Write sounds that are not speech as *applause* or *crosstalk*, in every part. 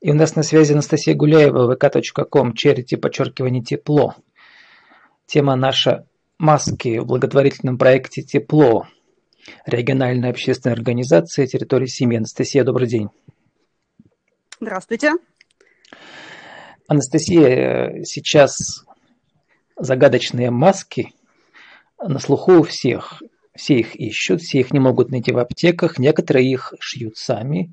И у нас на связи Анастасия Гуляева, vk.com, черити, подчеркивание, тепло. Тема наша маски в благотворительном проекте «Тепло». Региональная общественная организация территории семьи. Анастасия, добрый день. Здравствуйте. Анастасия, сейчас загадочные маски на слуху у всех. Все их ищут, все их не могут найти в аптеках, некоторые их шьют сами.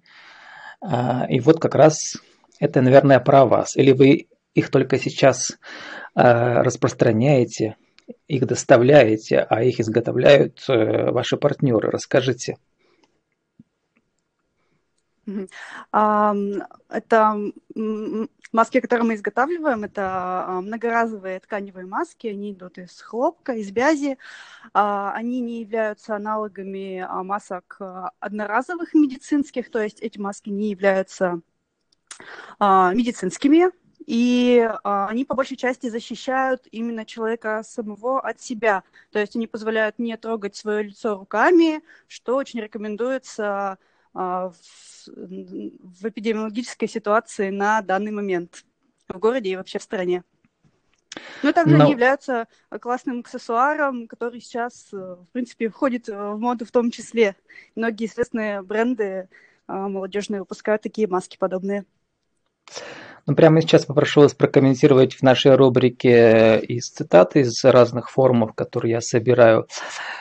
А, и вот как раз это, наверное, про вас. Или вы их только сейчас а, распространяете, их доставляете, а их изготовляют э, ваши партнеры. Расскажите. Это маски, которые мы изготавливаем, это а, многоразовые тканевые маски, они идут из хлопка, из бязи. А, они не являются аналогами а, масок одноразовых медицинских, то есть эти маски не являются медицинскими, и они по большей части защищают именно человека самого от себя. То есть они позволяют не трогать свое лицо руками, что очень рекомендуется в, в эпидемиологической ситуации на данный момент в городе и вообще в стране. Но также Но... они являются классным аксессуаром, который сейчас, э, в принципе, входит в моду в том числе. Многие известные бренды а, молодежные выпускают такие маски подобные. Ну, прямо сейчас попрошу вас прокомментировать в нашей рубрике э, из цитаты из разных форумов, которые я собираю.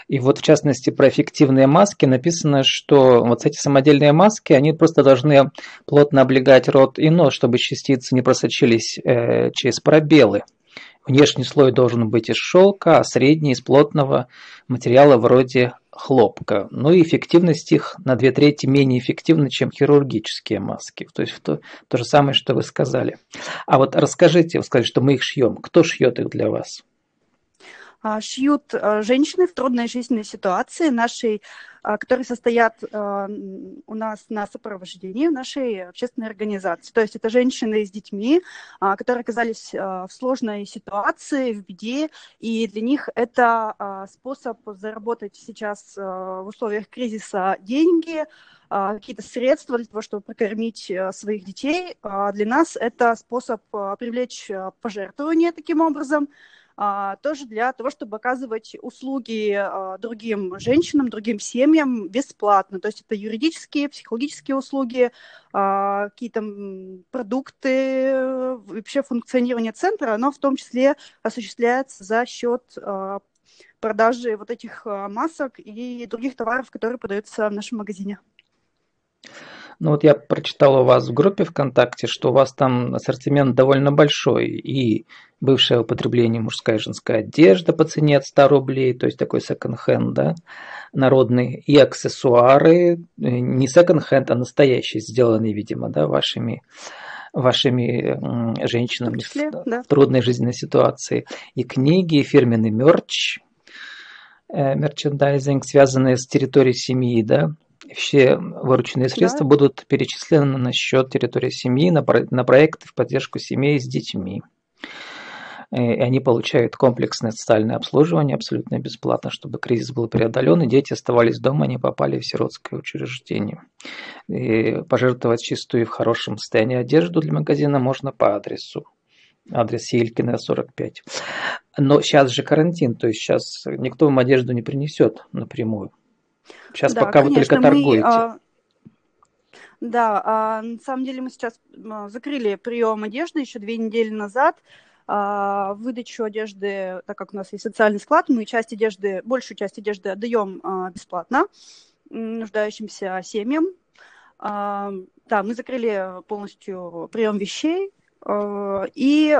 И вот, в частности, про эффективные маски написано, что вот эти самодельные маски, они просто должны плотно облегать рот и нос, чтобы частицы не просочились э, через пробелы. Внешний слой должен быть из шелка, а средний из плотного материала вроде хлопка. Ну и эффективность их на две трети менее эффективна, чем хирургические маски. То есть то, то же самое, что вы сказали. А вот расскажите, вы сказали, что мы их шьем. Кто шьет их для вас? А, шьют а, женщины в трудной жизненной ситуации нашей, которые состоят у нас на сопровождении нашей общественной организации. То есть это женщины с детьми, которые оказались в сложной ситуации, в беде, и для них это способ заработать сейчас в условиях кризиса деньги, какие-то средства для того, чтобы прокормить своих детей. Для нас это способ привлечь пожертвования таким образом, а, тоже для того, чтобы оказывать услуги а, другим женщинам, другим семьям бесплатно. То есть это юридические, психологические услуги, а, какие-то продукты, вообще функционирование центра, оно в том числе осуществляется за счет продажи вот этих масок и других товаров, которые продаются в нашем магазине. Ну вот я прочитал у вас в группе ВКонтакте, что у вас там ассортимент довольно большой. И бывшее употребление мужская и женская одежда по цене от 100 рублей, то есть такой секонд-хенд, да, народный. И аксессуары, э, не секонд-хенд, а настоящие, сделанные, видимо, да, вашими вашими женщинами в, числе, в, да. в трудной жизненной ситуации. И книги, и фирменный мерч, э, мерчендайзинг, связанные с территорией семьи, да, все вырученные средства да. будут перечислены на счет территории семьи, на, про, на проекты в поддержку семей с детьми. И они получают комплексное социальное обслуживание абсолютно бесплатно, чтобы кризис был преодолен, и дети оставались дома, не попали в сиротское учреждение. И пожертвовать чистую и в хорошем состоянии одежду для магазина можно по адресу. Адрес Елькина, 45. Но сейчас же карантин, то есть сейчас никто вам одежду не принесет напрямую. Сейчас да, пока конечно, вы только торгуете. Мы, а... Да, а, на самом деле мы сейчас закрыли прием одежды еще две недели назад. А, выдачу одежды, так как у нас есть социальный склад, мы часть одежды, большую часть одежды отдаем а, бесплатно нуждающимся семьям. А, да, мы закрыли полностью прием вещей. А, и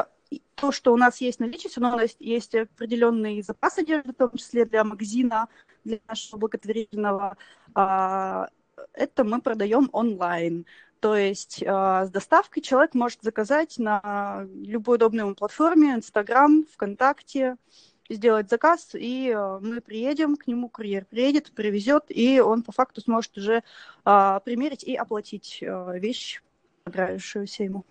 то, что у нас есть наличие, у нас есть определенный запас одежды, в том числе для магазина, для нашего благотворительного, а, это мы продаем онлайн. То есть а, с доставкой человек может заказать на любой удобной ему платформе, Инстаграм, ВКонтакте, сделать заказ, и а, мы приедем к нему, курьер приедет, привезет, и он по факту сможет уже примерить и оплатить вещь, понравившуюся ему.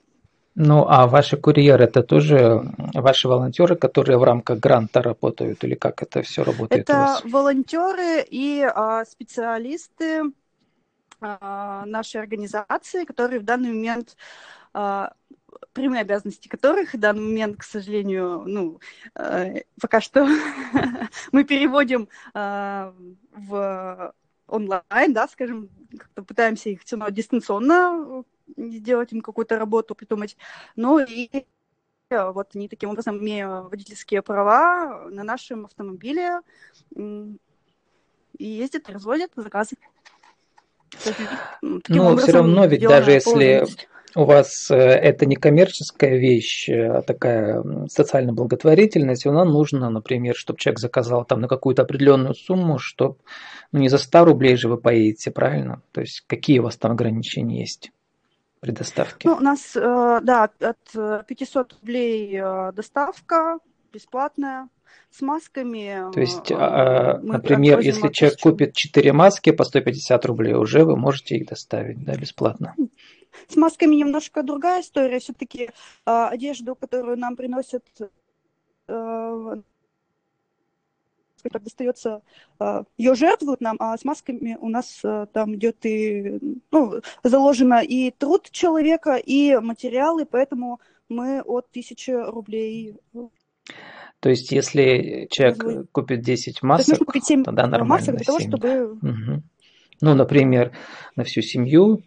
Ну, а ваши курьеры это тоже ваши волонтеры, которые в рамках гранта работают, или как это все работает? Это волонтеры и а, специалисты а, нашей организации, которые в данный момент прямые обязанности которых в данный момент, к сожалению, ну, э, пока что *laughs* мы переводим э, в онлайн, да, скажем, как-то пытаемся их все равно дистанционно сделать им какую-то работу, придумать. Ну и вот они таким образом, имея водительские права на нашем автомобиле, и ездят, разводят заказы. Ну, все равно ведь даже если у вас э, это не коммерческая вещь, а такая социальная благотворительность, она нужна, например, чтобы человек заказал там на какую-то определенную сумму, чтобы ну, не за 100 рублей же вы поедете, правильно? То есть какие у вас там ограничения есть? При доставке? Ну, у нас, э, да, от 500 рублей э, доставка бесплатная с масками. То есть, а, например, если человек купит 4 маски по 150 рублей, уже вы можете их доставить, да, бесплатно? С масками немножко другая история. Все-таки э, одежду, которую нам приносят, э, как достается, э, ее жертвуют нам, а с масками у нас э, там идет и ну, заложено и труд человека, и материалы, поэтому мы от тысячи рублей то есть, если человек купит 10 масок, тогда нормально. Масок для того, чтобы... Угу. Ну, например, на всю семью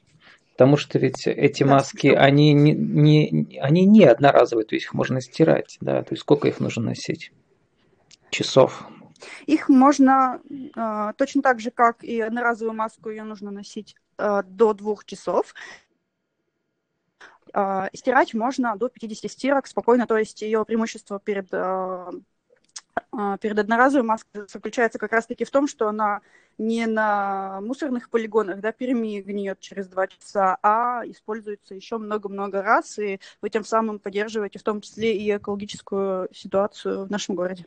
Потому что ведь эти маски, они не, не, они не одноразовые, то есть их можно стирать, да, то есть сколько их нужно носить? Часов? Их можно э, точно так же, как и одноразовую маску, ее нужно носить э, до двух часов. Э, стирать можно до 50 стирок спокойно, то есть ее преимущество перед э, перед одноразовой маской заключается как раз-таки в том, что она не на мусорных полигонах, да, Перми гниет через два часа, а используется еще много-много раз, и вы тем самым поддерживаете в том числе и экологическую ситуацию в нашем городе.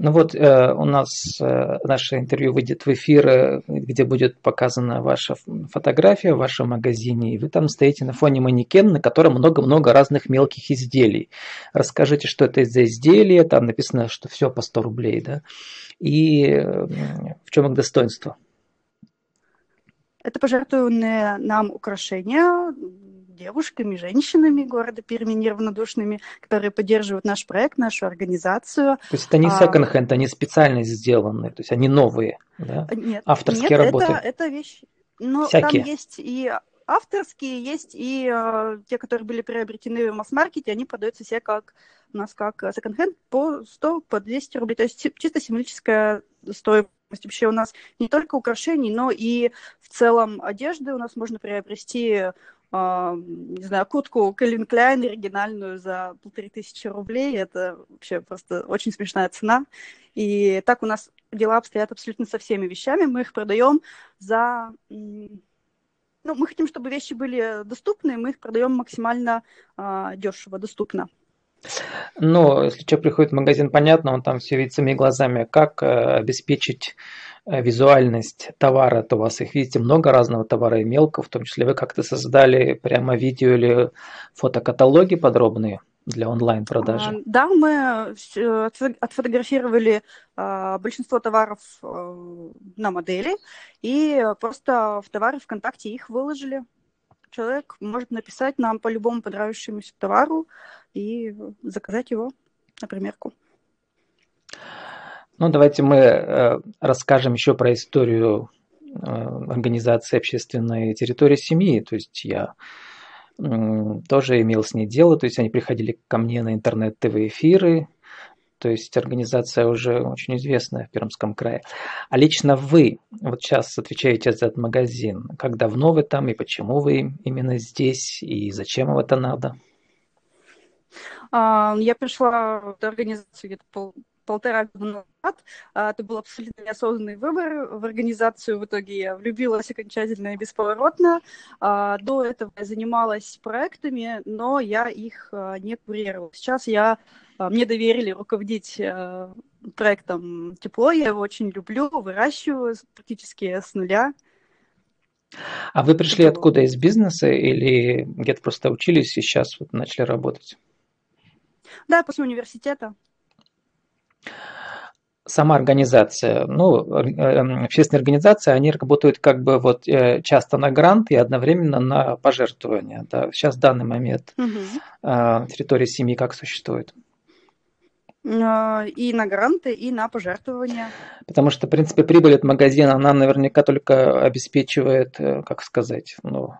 Ну вот э, у нас э, наше интервью выйдет в эфир, э, где будет показана ваша фотография в вашем магазине, и вы там стоите на фоне манекен, на котором много-много разных мелких изделий. Расскажите, что это за изделия, там написано, что все по 100 рублей, да, и э, в чем их достоинство? Это пожертвованные нам украшения девушками, женщинами города Перми неравнодушными, которые поддерживают наш проект, нашу организацию. То есть это не а, секонд-хенд, они специально сделаны, то есть они новые, да? Нет, Авторские нет, работы? Это, это вещь. Но Всякие. там есть и авторские, есть и э, те, которые были приобретены в масс-маркете, они продаются все как у нас как секонд-хенд по 100, по 200 рублей. То есть чисто символическая стоимость. Вообще у нас не только украшений, но и в целом одежды у нас можно приобрести не знаю, куртку Кэлвин Кляйн оригинальную за полторы тысячи рублей. Это вообще просто очень смешная цена. И так у нас дела обстоят абсолютно со всеми вещами. Мы их продаем за... Ну, мы хотим, чтобы вещи были доступны, мы их продаем максимально uh, дешево, доступно. Ну, если человек приходит в магазин, понятно, он там все видит своими глазами. Как э, обеспечить э, визуальность товара, то у вас их, видите, много разного товара и мелко, в том числе вы как-то создали прямо видео или фотокаталоги подробные для онлайн-продажи? А, да, мы отфотографировали а, большинство товаров э, на модели и просто в товары ВКонтакте их выложили человек может написать нам по любому понравившемуся товару и заказать его на примерку. Ну, давайте мы э, расскажем еще про историю э, организации общественной территории семьи. То есть я тоже имел с ней дело, то есть они приходили ко мне на интернет-ТВ-эфиры, то есть организация уже очень известная в Пермском крае. А лично вы, вот сейчас отвечаете за этот магазин, как давно вы там и почему вы именно здесь и зачем вам это надо? А, я пришла в организацию где-то пол, полтора года назад. А, это был абсолютно неосознанный выбор в организацию. В итоге я влюбилась окончательно и бесповоротно. А, до этого я занималась проектами, но я их не курировала. Сейчас я мне доверили руководить э, проектом «Тепло». Я его очень люблю, выращиваю практически с нуля. А вы пришли Это откуда? Из бизнеса или где-то просто учились и сейчас вот начали работать? Да, после университета. сама организация, ну, э, общественные организации, они работают как бы вот э, часто на грант и одновременно на пожертвования. Да. Сейчас в данный момент угу. территория семьи как существует? И на гранты, и на пожертвования. Потому что, в принципе, прибыль от магазина, она наверняка только обеспечивает, как сказать, ну,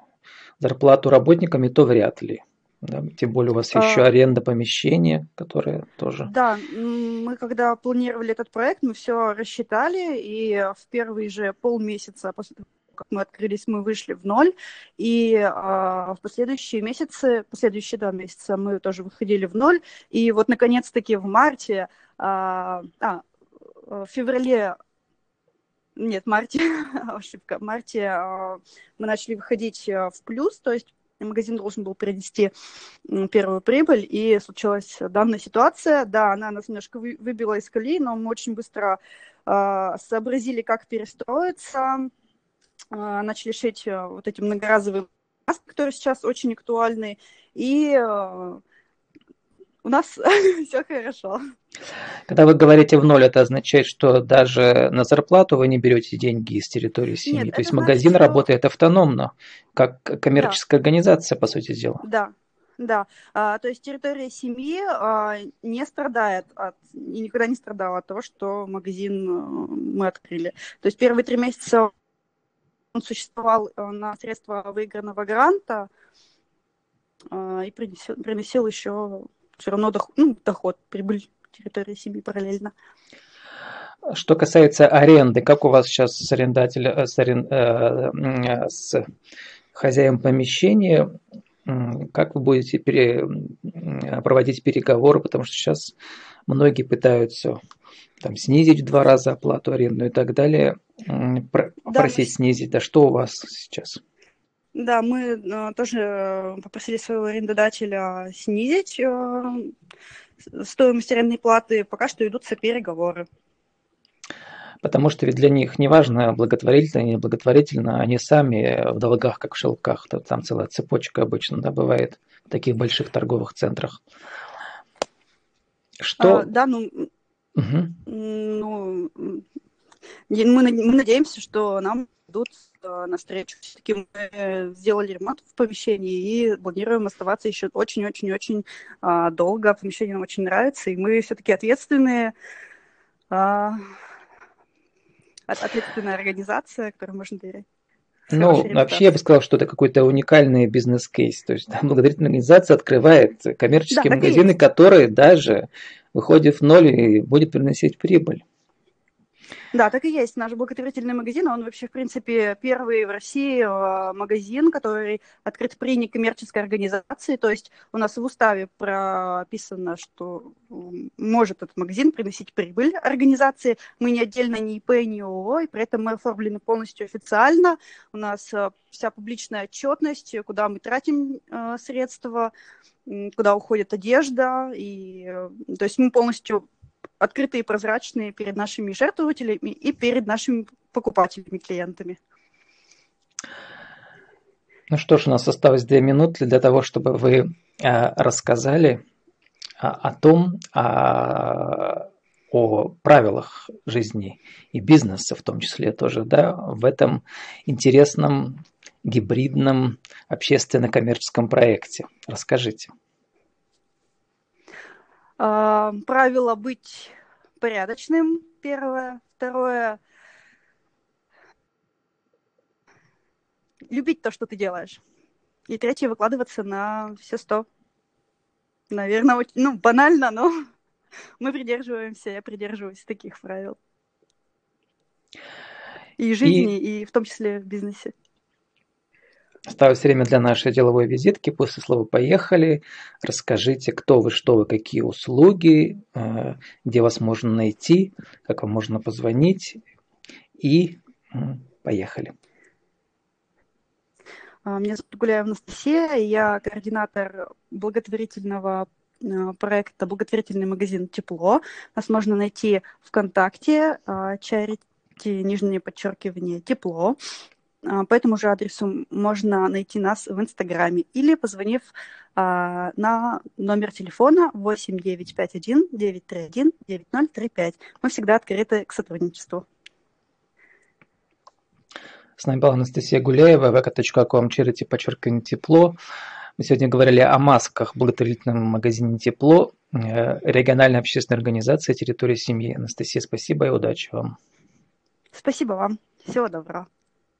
зарплату работникам, и то вряд ли. Да, тем более у вас а, еще аренда помещения, которая тоже. Да, мы когда планировали этот проект, мы все рассчитали, и в первые же полмесяца после того, как мы открылись, мы вышли в ноль, и а, в последующие месяцы, последующие два месяца мы тоже выходили в ноль, и вот наконец-таки в марте, а, а, в феврале нет, марте, *laughs* ошибка, в марте а, мы начали выходить в плюс, то есть магазин должен был принести первую прибыль, и случилась данная ситуация. Да, она нас немножко выбила из колеи, но мы очень быстро э, сообразили, как перестроиться, э, начали шить э, вот эти многоразовые маски, которые сейчас очень актуальны, и э, у нас *laughs* все хорошо. Когда вы говорите в ноль, это означает, что даже на зарплату вы не берете деньги из территории семьи. Нет, То есть магазин значит, работает автономно, как коммерческая да. организация, по сути дела. Да, да. А, то есть территория семьи а, не страдает от, и никогда не страдала от того, что магазин мы открыли. То есть первые три месяца он существовал а, на средства выигранного гранта а, и принесел, приносил еще все равно доход, ну, доход, прибыль территории семьи параллельно. Что касается аренды, как у вас сейчас с арендателем, э, с, арен, э, с хозяином помещения, как вы будете пере, проводить переговоры, потому что сейчас многие пытаются там, снизить в два раза оплату аренду и так далее, просить да, снизить. Да что у вас сейчас? Да, мы э, тоже попросили своего арендодателя снизить э, стоимость арендной платы. Пока что идутся переговоры. Потому что ведь для них не важно, благотворительно или не благотворительно, они сами в долгах, как в шелках. Там целая цепочка обычно да, бывает в таких больших торговых центрах. Что? А, да, ну, угу. ну мы, мы надеемся, что нам идут э, навстречу. Все-таки мы сделали ремонт в помещении и планируем оставаться еще очень-очень-очень а, долго. Помещение нам очень нравится, и мы все-таки ответственные, а, ответственная организация, которой можно доверять. Ну, вообще я бы сказал, что это какой-то уникальный бизнес-кейс. То есть да, благотворительная организация открывает коммерческие да, магазины, которые даже выходят в ноль и будет приносить прибыль. Да, так и есть. Наш благотворительный магазин, он вообще, в принципе, первый в России э, магазин, который открыт при некоммерческой организации. То есть у нас в уставе прописано, что может этот магазин приносить прибыль организации. Мы не отдельно ни ИП, ни ООО, и при этом мы оформлены полностью официально. У нас э, вся публичная отчетность, куда мы тратим э, средства, куда уходит одежда. И, то есть мы полностью открытые и прозрачные перед нашими жертвователями и перед нашими покупателями, клиентами. Ну что ж, у нас осталось две минуты для того, чтобы вы э, рассказали а, о том, о, о правилах жизни и бизнеса в том числе тоже, да, в этом интересном гибридном общественно-коммерческом проекте. Расскажите. А, правило быть порядочным, первое. Второе, любить то, что ты делаешь. И третье, выкладываться на все сто. Наверное, очень, ну, банально, но *laughs* мы придерживаемся, я придерживаюсь таких правил. И жизни, и, и в том числе в бизнесе. Осталось время для нашей деловой визитки. После слова «поехали» расскажите, кто вы, что вы, какие услуги, э, где вас можно найти, как вам можно позвонить. И поехали. А, меня зовут Гуляева Анастасия, я координатор благотворительного э, проекта «Благотворительный магазин Тепло». Нас можно найти ВКонтакте, Charity, нижнее подчеркивание, Тепло. А, по этому же адресу можно найти нас в Инстаграме или позвонив а, на номер телефона 8951 931 9035. Мы всегда открыты к сотрудничеству. С нами была Анастасия Гуляева, vk.com, charity, подчеркивание, тепло. Мы сегодня говорили о масках в благотворительном магазине «Тепло», э, региональной общественной организации «Территория семьи». Анастасия, спасибо и удачи вам. Спасибо вам. Всего доброго.